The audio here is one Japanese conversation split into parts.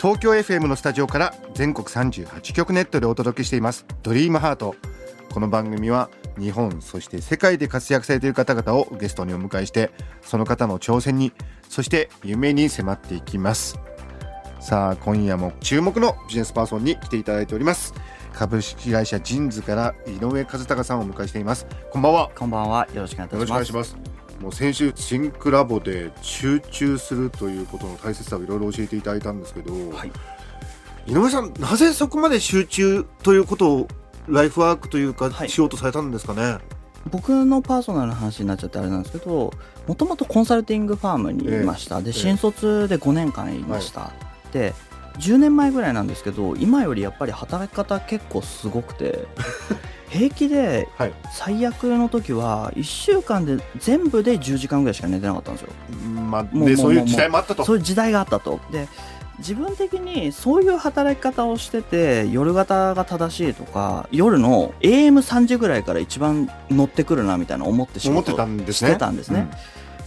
東京 FM のスタジオから全国38局ネットでお届けしています。ドリームハート。この番組は日本そして世界で活躍されている方々をゲストにお迎えしてその方の挑戦にそして夢に迫っていきます。さあ今夜も注目のビジネスパーソンに来ていただいております。株式会社ジンズから井上和孝さんをお迎えしています。こんばんは。こんばんは。よろしくお願いします。もう先週シンクラボで集中するということの大切さをいろいろ教えていただいたんですけど、はい。井上さんなぜそこまで集中ということをライフワークというか、はいしようとされたんですかね？僕のパーソナルな話になっちゃってあれなんですけど、もともとコンサルティングファームにいました。で、え新卒で5年間いました。で、10年前ぐらいなんですけど、今よりやっぱり働き方結構すごくて、平気ではい。最悪の時は1週間で全部で10時間ぐらいしか寝てなかったんですよ。まあそういう時代もあったと。そういう時代があったと。で自分的にそういう働き方をしてて夜型が正しいとか夜の AM3 時ぐらいから一番乗ってくるなみたいな思って仕事思ってたんですね。してたんですね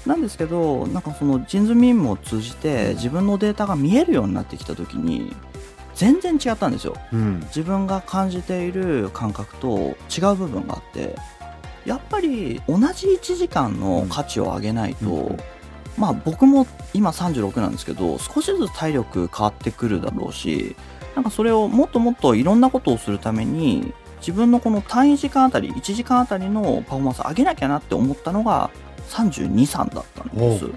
なんですけどなんかそのジンズミンムを通じて自分のデータが見えるようになってきた時に全然違ったんですようん。うん。自分が感じている感覚と違う部分があってやっぱり同じ1時間の価値を上げないと、うんまあ僕も今36なんですけど少しずつ体力変わってくるだろうしなんかそれをもっともっといろんなことをするために自分のこの単位時間あたり1時間あたりのパフォーマンス上げなきゃなって思ったのが32、3だったんです。で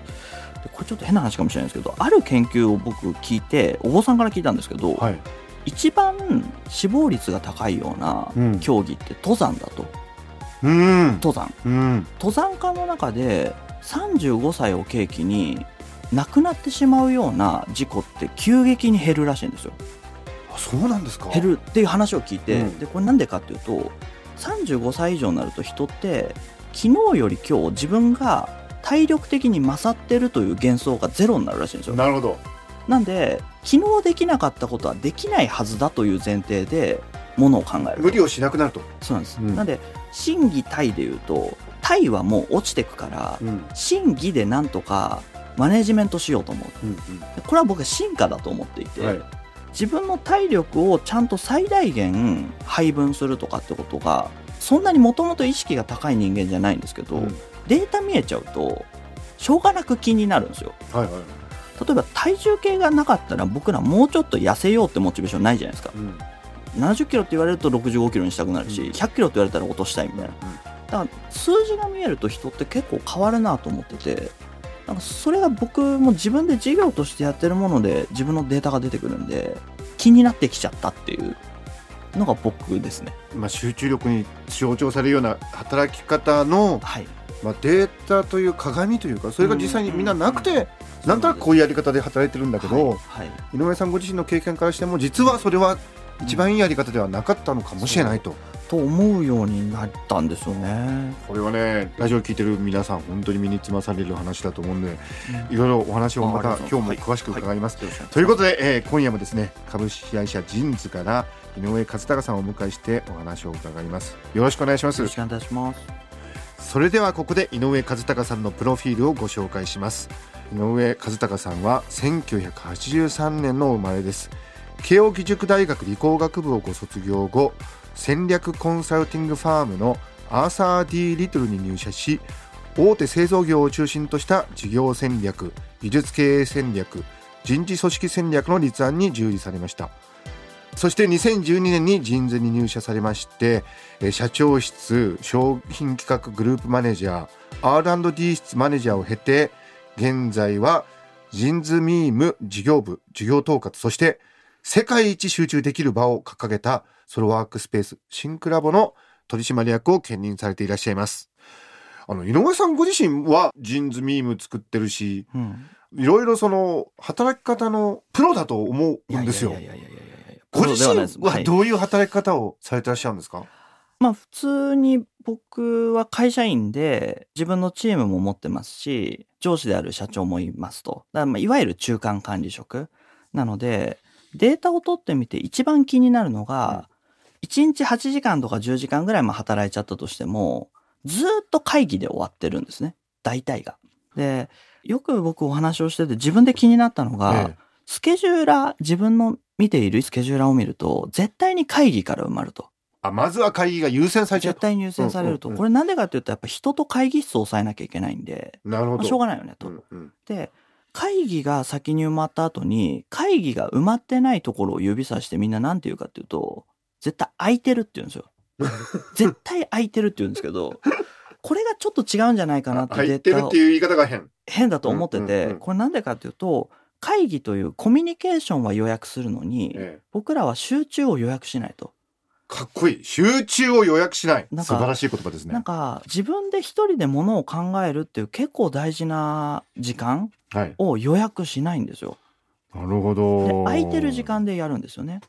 これちょっと変な話かもしれないですけどある研究を僕聞いてお坊さんから聞いたんですけど、はい。一番死亡率が高いようなうん競技って登山だと、うん。登山うん。登山家の中で35歳を契機に亡くなってしまうような事故って急激に減るらしいんですよあそうなんですか。減るっていう話を聞いて、うんでこれなんでかっていうと35歳以上になると人って昨日より今日自分が体力的に勝ってるという幻想がゼロになるらしいんですよなるほど。なんで昨日できなかったことはできないはずだという前提でものを考える無理をしなくなると。そうなんです、うんなんで心技体でいうと体はもう落ちてくからうん。心技でなんとかマネジメントしようと思ううん。これは僕は進化だと思っていて、はい。自分の体力をちゃんと最大限配分するとかってことがそんなにもともと意識が高い人間じゃないんですけど、うん。データ見えちゃうとしょうがなく気になるんですよ。はいはい。例えば体重計がなかったら僕らもうちょっと痩せようってモチベーションないじゃないですか。うん。70キロって言われると65キロにしたくなるし、うん。100キロって言われたら落としたいみたいなだから数字が見えると人って結構変わるなと思っててなんかそれが僕も自分で事業としてやってるもので自分のデータが出てくるんで気になってきちゃったっていうのが僕ですね。まあ集中力に象徴されるような働き方のはい。まあ、データという鏡というかそれが実際にみんななくて、なんとなくこういうやり方で働いてるんだけど、はいはい。井上さんご自身の経験からしても実はそれは一番いいやり方ではなかったのかもしれないと、と思うようになったんですよね。これはねラジオを聞いてる皆さん本当に身につまされる話だと思うんでいろいろお話をまた今日も詳しく伺います。よろしくお願いします。ということで、えー今夜もですね株式会社ジンズから井上和孝さんをお迎えしてお話を伺います。よろしくお願いします。よろしくお願いします。それではここで井上和孝さんのプロフィールをご紹介します。井上和孝さんは1983年の生まれです。慶應義塾大学理工学部をご卒業後戦略コンサルティングファームのアーサー・ディ・リトルに入社し大手製造業を中心とした事業戦略技術経営戦略人事組織戦略の立案に従事されましたそして2012年にジンズに入社されましてえー社長室商品企画グループマネージャー R&D 室マネージャーを経て現在はジンズミーム事業部事業統括そして世界一集中できる場を掲げたソロワークスペースシンクラボの取締役を兼任されていらっしゃいます。あの井上さんご自身はジンズミーム作ってるしうん。いろいろその働き方のプロだと思うんですよ。いやいやいやいやご自身はどういう働き方をされてらっしゃるんですか、まあ普通に僕は会社員で自分のチームも持ってますし、上司である社長もいますと。だからまあいわゆる中間管理職。なので、データを取ってみて一番気になるのが、1日8時間とか10時間ぐらいも働いちゃったとしても、ずーっと会議で終わってるんですね。大体が。で、よく僕お話をしてて自分で気になったのが、えスケジューラー、自分の見ているスケジューラーを見ると、絶対に会議から埋まると。あまずは会議が優先されちゃう絶対に優先されると。これなんでかっていうと、やっぱ人と会議室を抑えなきゃいけないんで、まあなるほどしょうがないよね、と。うんうんで、会議が先に埋まった後に、会議が埋まってないところを指さしてみんななんて言うかっていうと、絶対空いてるって言うんですよ。絶対空いてるって言うんですけど、これがちょっと違うんじゃないかなって入データをってるっていう言い方が変変だと思ってて、これなんでかっていうと、会議というコミュニケーションは予約するのに、ええ。僕らは集中を予約しないと。かっこいい。集中を予約しない。なんか素晴らしい言葉ですね。なんか自分で一人でものを考えるっていう結構大事な時間はい。を予約しないんですよ。なるほでど空いてる時間でやるんですよね。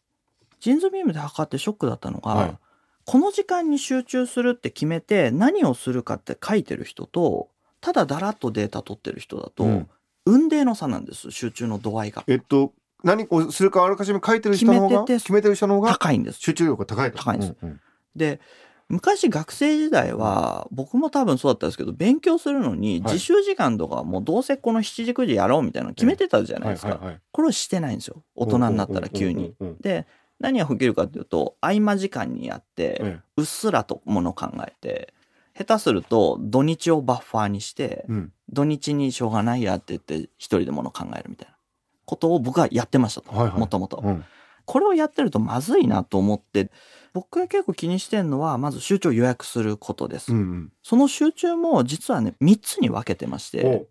ジンズビームで測ってショックだったのが、はい。この時間に集中するって決めて何をするかって書いてる人とただだらっとデータ取ってる人だと、うん運命の差なんです集中の度合いが。えっと何をするかあらかじめ書いてる人の方が決めてて決めてる人の方が高いんです。集中力が高いと。高いんです。うんうん。で昔学生時代は僕も多分そうだったんですけど勉強するのにはい。自習時間とかもうどうせこの7時9時やろうみたいなの決めてたじゃないですか、これをしてないんですよ。大人になったら急に。で何が起きるかっていうと合間時間にやってえうっすらともの考えて下手すると土日をバッファーにしてえうん。土日にしょうがないやって言って一人でもの考えるみたいなことを僕はやってましたと。はいはい。もともと。うん。これをやってるとまずいなと思って僕が結構気にしてるのはまず集中を予約することです。うんうん。その集中も実はね3つに分けてましおて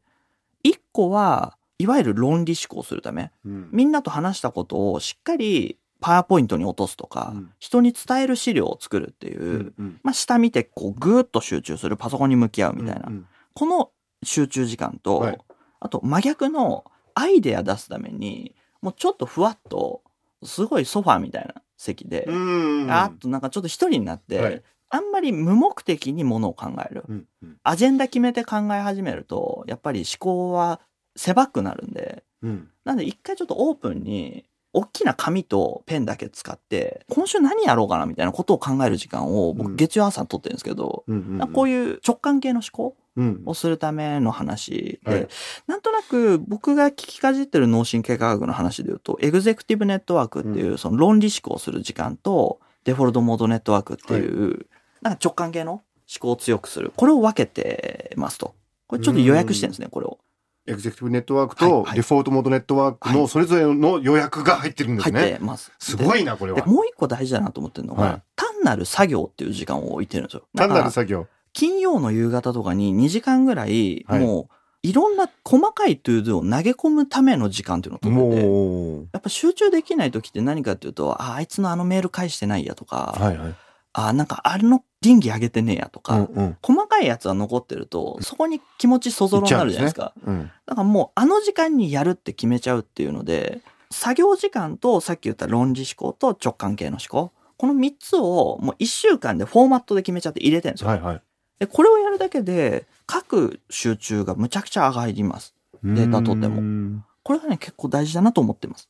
1個はいわゆる論理思考するため。うん。みんなと話したことをしっかりパワーポイントに落とすとか、うん。人に伝える資料を作るっていう、うんうん。まあ下見てこうぐーっと集中するパソコンに向き合うみたいな、うんうん。この集中時間と、はい。あと真逆のアイデア出すためにもうちょっとふわっとすごいソファーみたいな席で、うんうんあっとなんかちょっと一人になって、はい。あんまり無目的にものを考える。うんうん。アジェンダ決めて考え始めると、やっぱり思考は狭くなるんで、うん。なんで一回ちょっとオープンに、大きな紙とペンだけ使って、今週何やろうかなみたいなことを考える時間を僕うん月曜朝取ってるんですけど、こういう直感系の思考うんをするための話で、はいなんとなく僕が聞きかじってる脳神経科学の話で言うと、エグゼクティブネットワークっていうその論理思考をする時間と、デフォルトモードネットワークっていう、なんか直感系の思考を強くする。これを分けてますと。これちょっと予約してるんですね、これを。エグゼクティブネットワークとデフォルトモードネットワークのそれぞれの予約が入ってるんです入っねてます。すごいなこれは。でもう一個大事だなと思ってるのが、はい。単なる作業っていう時間を置いてるんですよ。単なる作業。金曜の夕方とかに2時間ぐらい、はい。もういろんな細かい ToDo を投げ込むための時間っていうのを取ってて、もうやっぱ集中できない時って何かっていうと、あ、あいつのあのメール返してないやとか、はいはい。あ、なんかあれの倫理上げてねえやとか、うんうん細かいやつは残ってると、そこに気持ちそぞろになるじゃないですか。うんだからもうあの時間にやるって決めちゃうっていうので、作業時間とさっき言った論理思考と直感系の思考。この3つをもう1週間でフォーマットで決めちゃって入れてるんですよ。はいはいで、これをやるだけで各集中がむちゃくちゃ上がります。データ取ってもこれがね、結構大事だなと思ってます。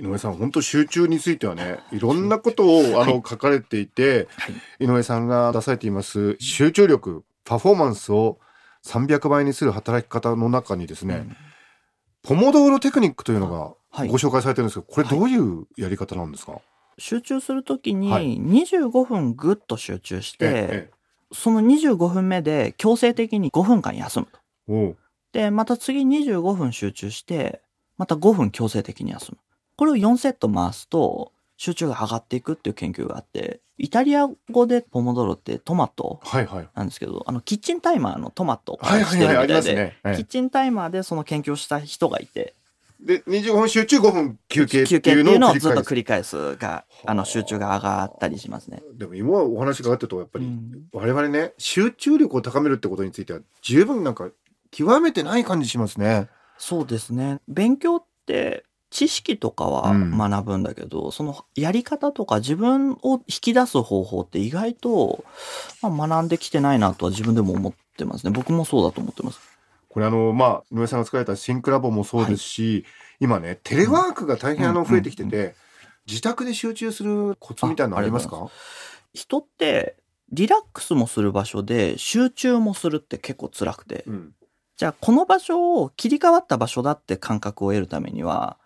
井上さん本当集中についてはねい。ろんなことをあの書かれていてはい。井上さんが出されています集中力パフォーマンスを300倍にする働き方の中にですね、ポモドーロテクニックというのがはい。ご紹介されてるんですけど、これどういうやり方なんですか、集中するときはい。に25分ぐっと集中して、ええその25分目で強制的に5分間休む。と。で、また次25分集中して、また5分強制的に休む。これを4セット回すと、集中が上がっていくっていう研究があって、イタリア語でポモドロってトマトはいはいなんですけど、あの、キッチンタイマーのトマトをはいしてるみたいで、ますね、えキッチンタイマーでその研究をした人がいて、えで25分集中5分休憩っていうのをずっと繰り返すが、あの、集中が上がったりしますね。でも今お話があってるとやっぱり、うん我々ね集中力を高めるってことについては十分なんか極めてない感じしますね。そうですね。勉強って知識とかはうん。学ぶんだけど、そのやり方とか自分を引き出す方法って意外と、まあ、学んできてないなとは自分でも思ってますね。僕もそうだと思ってます。これあの、まあ、井上さんが使われたシンクラボもそうですし、今ね、テレワークが大変あのうん増えてきてて、自宅で集中するコツみたいなのありますあか人ってリラックスもする場所で集中もするって結構辛くて、うん。じゃあこの場所を切り替わった場所だって感覚を得るためには、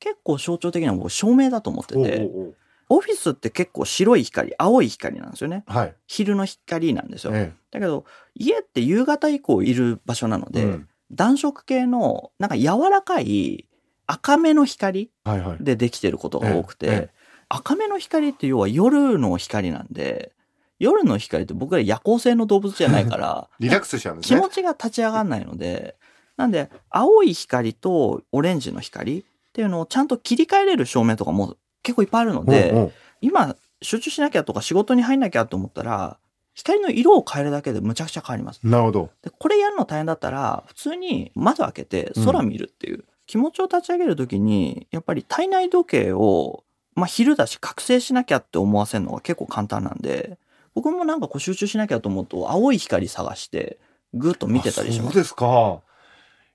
結構象徴的な僕照明だと思っておうて、おうオフィスって結構白い光、青い光なんですよね。はい。昼の光なんですよ。えだけど、家って夕方以降いる場所なので、えうん暖色系のなんか柔らかい赤めの光。でできてることが多くて、えええ赤めの光って要は夜の光なんで、夜の光って僕ら夜行性の動物じゃないから、リラックスしちゃうんですね。気持ちが立ち上がらないので、なんで、青い光とオレンジの光っていうのをちゃんと切り替えれる照明とかも結構いっぱいあるので、おうおう今、集中しなきゃとか仕事に入んなきゃと思ったら、光の色を変えるだけでむちゃくちゃ変わります。なるほど。で、これやるの大変だったら、普通に窓開けて空見るっていう、気持ちを立ち上げるときに、やっぱり体内時計を、まあ昼だし覚醒しなきゃって思わせるのが結構簡単なんで、僕もなんかこう集中しなきゃと思うと、青い光探して、ぐっと見てたりします。あそうですか。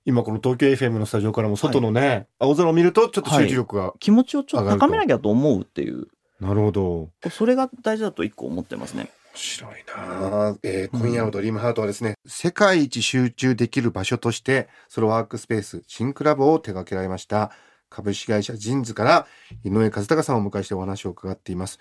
今この東京 FM のスタジオからも外のね、青空を見るとちょっと集中力が、気持ちをちょっと高めなきゃと思うっていう、なるほど。それが大事だと一個思ってますね。面白いなあえー今夜のドリームハートはですね、世界一集中できる場所として、ソロワークスペース、シンクラボを手掛けられました、株式会社ジンズから井上和孝さんをお迎えしてお話を伺っています。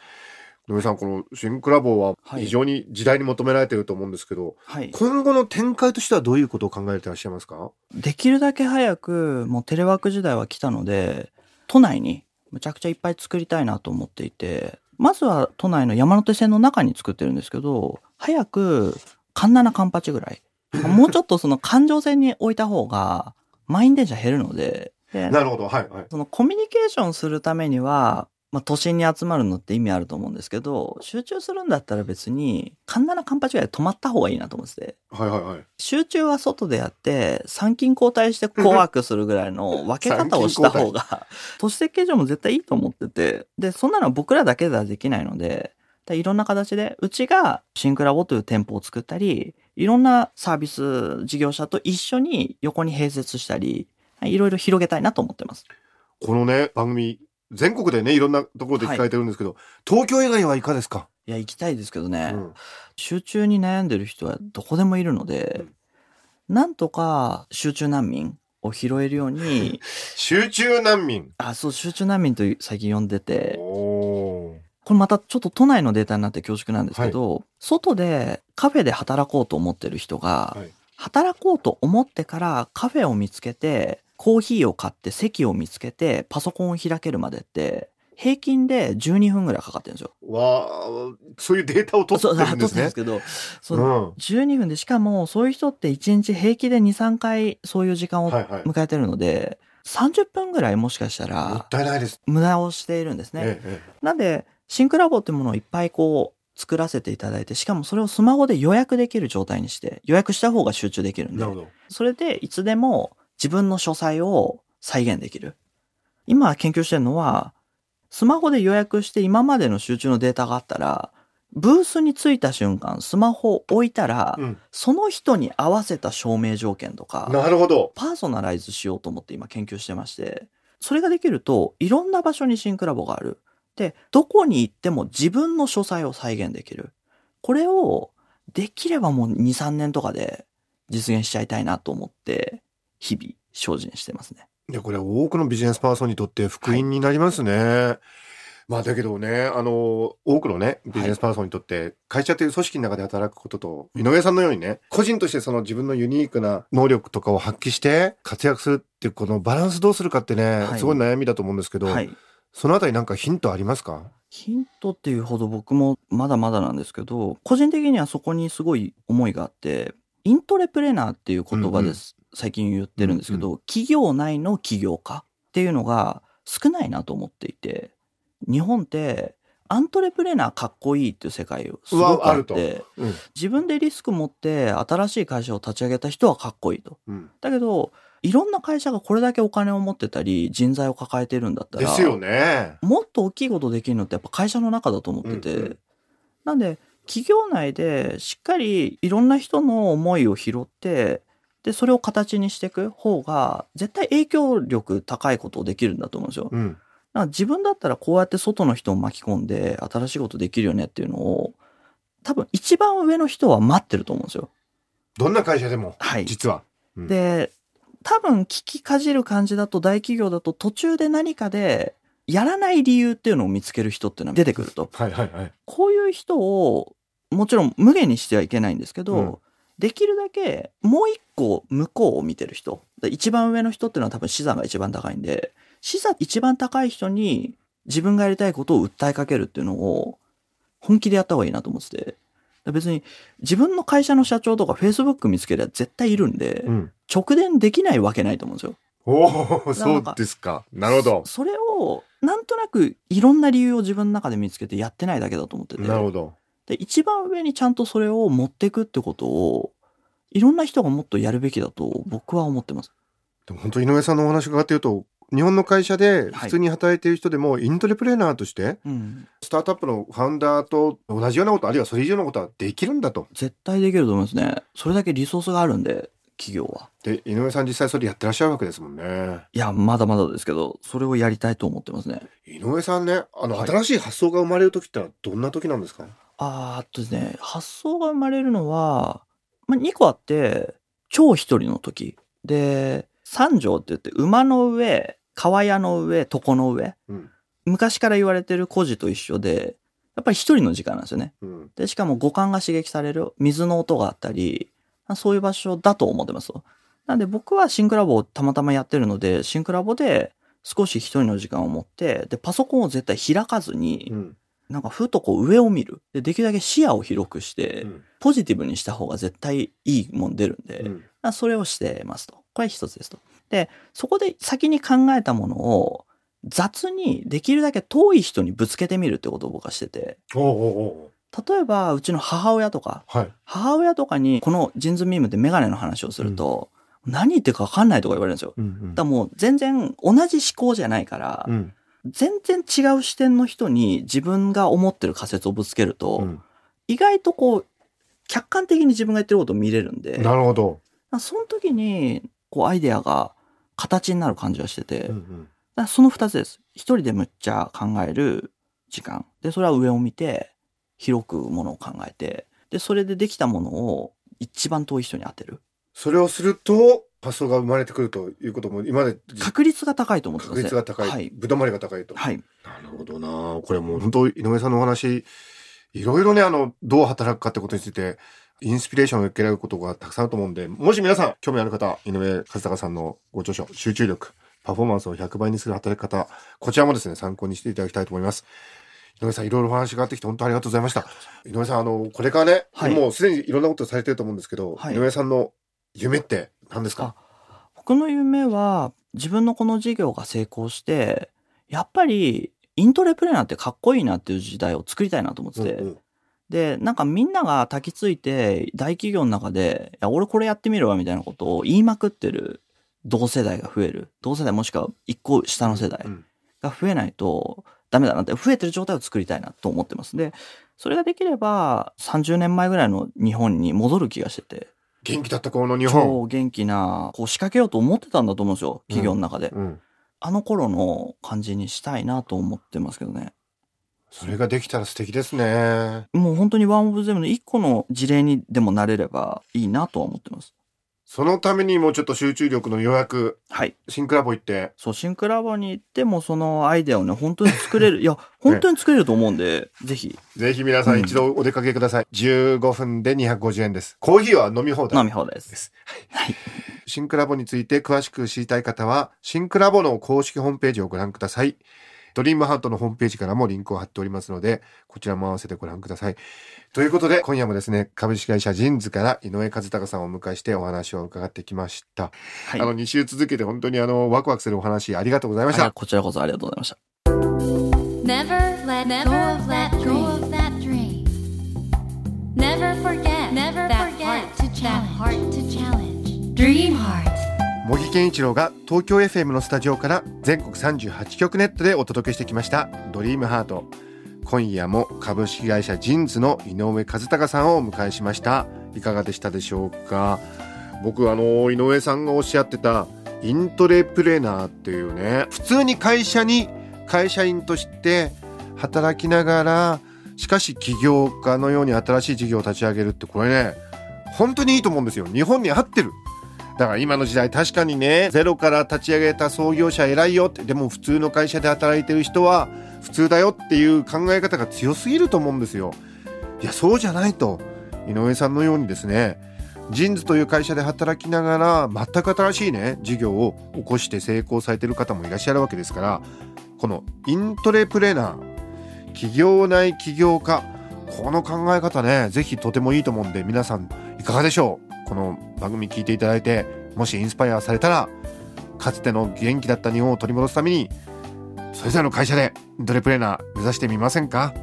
井上さん、このシンクラボははい非常に時代に求められていると思うんですけど、はい。今後の展開としてはどういうことを考えていらっしゃいますか？できるだけ早く、もうテレワーク時代は来たので、都内にむちゃくちゃいっぱい作りたいなと思っていて、まずは都内の山手線の中に作ってるんですけど、早く、カンナナカンパチぐらい。もうちょっとその環状線に置いた方が、満員電車減るので、でなるほど、はい、はい。そのコミュニケーションするためには、まあ、都心に集まるのって意味あると思うんですけど、集中するんだったら別に、カンナナカンパチぐらいで止まった方がいいなと思ってて。はい、はい、はい。集中は外でやって、参勤交代してコワークするぐらいの分け方をした方が、都市設計上も絶対いいと思ってて、で、そんなのは僕らだけではできないので、でいろんな形で、うちがシンクラボという店舗を作ったり、いろんなサービス事業者と一緒に横に併設したり、いろいろ広げたいなと思ってます。このね、番組、全国でね、いろんなところで聞かれてるんですけど、東京以外はいかがですか、いや、行きたいですけどね、うん。集中に悩んでる人はどこでもいるので、なんとか集中難民を拾えるように、集中難民。あ、そう、集中難民と最近呼んでて、これまたちょっと都内のデータになって恐縮なんですけど、外でカフェで働こうと思ってる人が、はい。働こうと思ってからカフェを見つけて、コーヒーを買って席を見つけて、パソコンを開けるまでって、平均で12分ぐらいかかってるんですよ。わあ、そういうデータを取そうってるんですね取ってるんです。けど、そうのん。12分で、しかもそういう人って1日平気で2、3回そういう時間をはいはい。も迎えてるので、30分ぐらいもしかしたっらたいないです。無駄をしているんですね。えええなんで、シンクラボってものをいっぱいこう、作らせていただいて、しかもそれをスマホで予約できる状態にして、予約した方が集中できるんでえなる、ほど。それでいつでも自分の書斎を再現できる。今研究してるのは、スマホで予約して今までの集中のデータがあったら、ブースに着いた瞬間、スマホを置いたら、うん。その人に合わせた照明条件とか、なるほど。パーソナライズしようと思って今研究してまして、それができると、いろんな場所にシンクラボがある。で、どこに行っても自分の書斎を再現できる。これを、できればもう2、3年とかで実現しちゃいたいなと思って、日々精進してますね。いや、これは多くのビジネスパーソンにとって福音になりますね。まあだけどね、あの、多くのね、ビジネスパーソンにとって、会社という組織の中で働くことと、井上さんのようにね、個人としてその自分のユニークな能力とかを発揮して活躍するっていう、このバランスどうするかってね、はいすごい悩みだと思うんですけど、はい。そのあたりなんかヒントありますか？ヒントっていうほど僕もまだまだなんですけど、個人的にはそこにすごい思いがあって、イントレプレナーっていう言葉です、最近言ってるんですけど、企業内の起業家っていうのが少ないなと思っていて、日本ってアントレプレナーかっこいいっていう世界すごくあって、うん。自分でリスク持って新しい会社を立ち上げた人はかっこいいと。うん。だけど、いろんな会社がこれだけお金を持ってたり、人材を抱えてるんだったら、ですよね。もっと大きいことできるのってやっぱ会社の中だと思ってて、うんうんなんで企業内でしっかりいろんな人の思いを拾ってでそれを形にしていく方が絶対影響力高いことをできるんだと思うんですよ。うん。自分だったらこうやって外の人を巻き込んで新しいことできるよねっていうのを多分一番上の人は待ってると思うんですよ。どんな会社でも、はい。実は。うんで、多分聞きかじる感じだと大企業だと途中で何かでやらない理由っていうのを見つける人っていうのは出てくると。はいはいはい。こういう人をもちろん無限にしてはいけないんですけど、うんできるだけもう一個向こうを見てる人。で一番上の人っていうのは多分資産が一番高いんで、資産一番高い人に自分がやりたいことを訴えかけるっていうのを本気でやった方がいいなと思ってて。で別に自分の会社の社長とか Facebook 見つけりゃ絶対いるんで、うん。直伝できないわけないと思うんですよ。おお、そうですか。なるほど。それを、なんとなくいろんな理由を自分の中で見つけてやってないだけだと思ってて。なるほど。で、一番上にちゃんとそれを持っていくってことを、いろんな人がもっとやるべきだと僕は思ってます。でも本当井上さんのお話伺っていると、日本の会社で普通に働いている人でも、イントレプレーナーとして、うん。スタートアップのファウンダーと同じようなこと、あるいはそれ以上のことはできるんだと。絶対できると思いますね。それだけリソースがあるんで、企業は。で、井上さん実際それやってらっしゃるわけですもんね。いや、まだまだですけど、それをやりたいと思ってますね。井上さんね、あの、はい新しい発想が生まれる時ってのはどんな時なんですか？あーあとですね、発想が生まれるのは、まあ、2個あって、超一人の時。で、三条って言って、馬の上、川屋の上、床の上。うん。昔から言われてる孤児と一緒で、やっぱり一人の時間なんですよね。うん。で、しかも五感が刺激される、水の音があったり、そういう場所だと思ってますと。なんで僕はシンクラボをたまたまやってるので、シンクラボで少し一人の時間を持って、で、パソコンを絶対開かずに、うん。なんかふとこう上を見る。で、できるだけ視野を広くして、うんポジティブにした方が絶対いいもん出るんで、うんまあそれをしてますと。これ一つですと。で、そこで先に考えたものを雑にできるだけ遠い人にぶつけてみるってことを僕はしてて、おうおう例えばうちの母親とか、はい。母親とかにこのジンズミームでメガネの話をすると、何言ってるか分かんないとか言われるんですよ。うんうんだもう全然同じ思考じゃないから、うん。全然違う視点の人に自分が思ってる仮説をぶつけると、うん意外とこう、客観的に自分が言ってることを見れるんで、なるほど。その時に、こう、アイデアが形になる感じがしてて、うんうんらその二つです。一人でむっちゃ考える時間。で、それは上を見て、広くものを考えて、で、それでできたものを一番遠い人に当てる。それをすると、発想が生まれてくるということも、今まで確率が高いと思ってます確ね。率が高い。はい。ぶどまりが高いと。はい。なるほどなこれもう本当井上さんのお話、いろいろね、あの、どう働くかってことについて、インスピレーションを受けられることがたくさんあると思うんで、もし皆さん、興味ある方、井上和孝さんのご著書、集中力、パフォーマンスを100倍にする働き方、こちらもですね、参考にしていただきたいと思います。井上さん、いろいろお話があってきて、本当ありがとうございました。井上さん、あの、これからね、はいもうすでにいろんなことされてると思うんですけど、はい井上さんの夢って何ですか？僕の夢は、自分のこの事業が成功して、やっぱり、イントレプレーナーってかっこいいなっていう時代を作りたいなと思ってて、うんうん。で、なんかみんなが焚きついて、大企業の中で、いや、俺これやってみるわみたいなことを言いまくってる同世代が増える。同世代もしくは一個下の世代うんが増えないとダメだなって、増えてる状態を作りたいなと思ってます。で、それができれば30年前ぐらいの日本に戻る気がしてて、元気だった頃の日本。超元気な、こう仕掛けようと思ってたんだと思うんですよ。企業の中で。うん。あの頃の感じにしたいなと思ってますけどね。それができたら素敵ですね。もう本当にワンオブゼムの一個の事例にでもなれればいいなとは思ってます。そのためにもうちょっと集中力の予約、はい。シンクラボ行って、そう、シンクラボに行ってもそのアイデアをね、本当に作れる。いや、本当に作れると思うんで、ぜひぜひ皆さんうん一度お出かけください。15分で250円です。コーヒーは飲み放題。飲み放題です。です。はい。シンクラボについて詳しく知りたい方は、シンクラボの公式ホームページをご覧ください。ドリームハートのホームページからもリンクを貼っておりますので、こちらも合わせてご覧ください。ということで、今夜もですね、株式会社ジンズから井上和孝さんをお迎えしてお話を伺ってきました。はい。あの、2週続けて本当にあの、ワクワクするお話ありがとうございましはいた。こちらこそありがとうございました。Never let Never go of let that go dream. of that dream. Never forget Never that forget heart to that challenge. heart to challenge. Dream Heart 茂木健一郎が東京 FM のスタジオから全国38局ネットでお届けしてきました「ドリームハート。今夜も株式会社ジンズの井上和孝さんをお迎えしました。いかがでしたでしょうか？僕あの井上さんがおっしゃってたイントレプレーナーっていうね普通に会社に会社員として働きながらしかし起業家のように新しい事業を立ち上げるってこれね本当にいいと思うんですよ。日本に合ってる。だから今の時代確かにねゼロから立ち上げた創業者偉いよってでも普通の会社で働いてる人は普通だよっていう考え方が強すぎると思うんですよ。いやそうじゃないと井上さんのようにですねジンズという会社で働きながら全く新しいね事業を起こして成功されてる方もいらっしゃるわけですからこのイントレプレーナー企業内起業家この考え方ねぜひとてもいいと思うんで皆さんいかがでしょう？この番組聞いていただいてもしインスパイアされたらかつての元気だった日本を取り戻すためにそれぞれの会社でドレプレーナー目指してみませんか？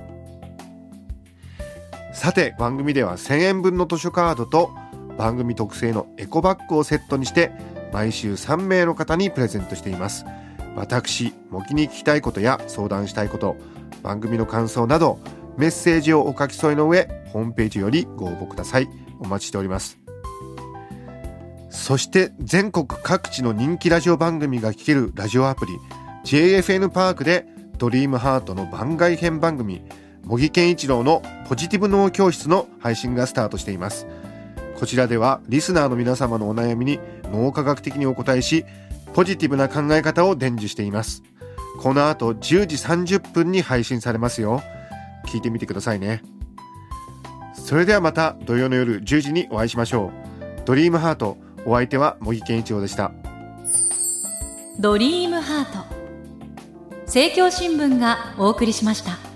さて番組では1000円分の図書カードと番組特製のエコバッグをセットにして毎週3名の方にプレゼントしています。私模擬に聞きたいことや相談したいこと番組の感想などメッセージをお書き添えの上ホームページよりご応募ください。お待ちしております。そして全国各地の人気ラジオ番組が聴けるラジオアプリ JFN パークでドリームハートの番外編番組茂木健一郎のポジティブ脳教室の配信がスタートしています。こちらではリスナーの皆様のお悩みに脳科学的にお答えしポジティブな考え方を伝授しています。この後10時30分に配信されますよ。聞いてみてくださいね。それではまた土曜の夜10時にお会いしましょう。ドリームハートお相手は茂木健一郎でした。ドリームハート。政教新聞がお送りしました。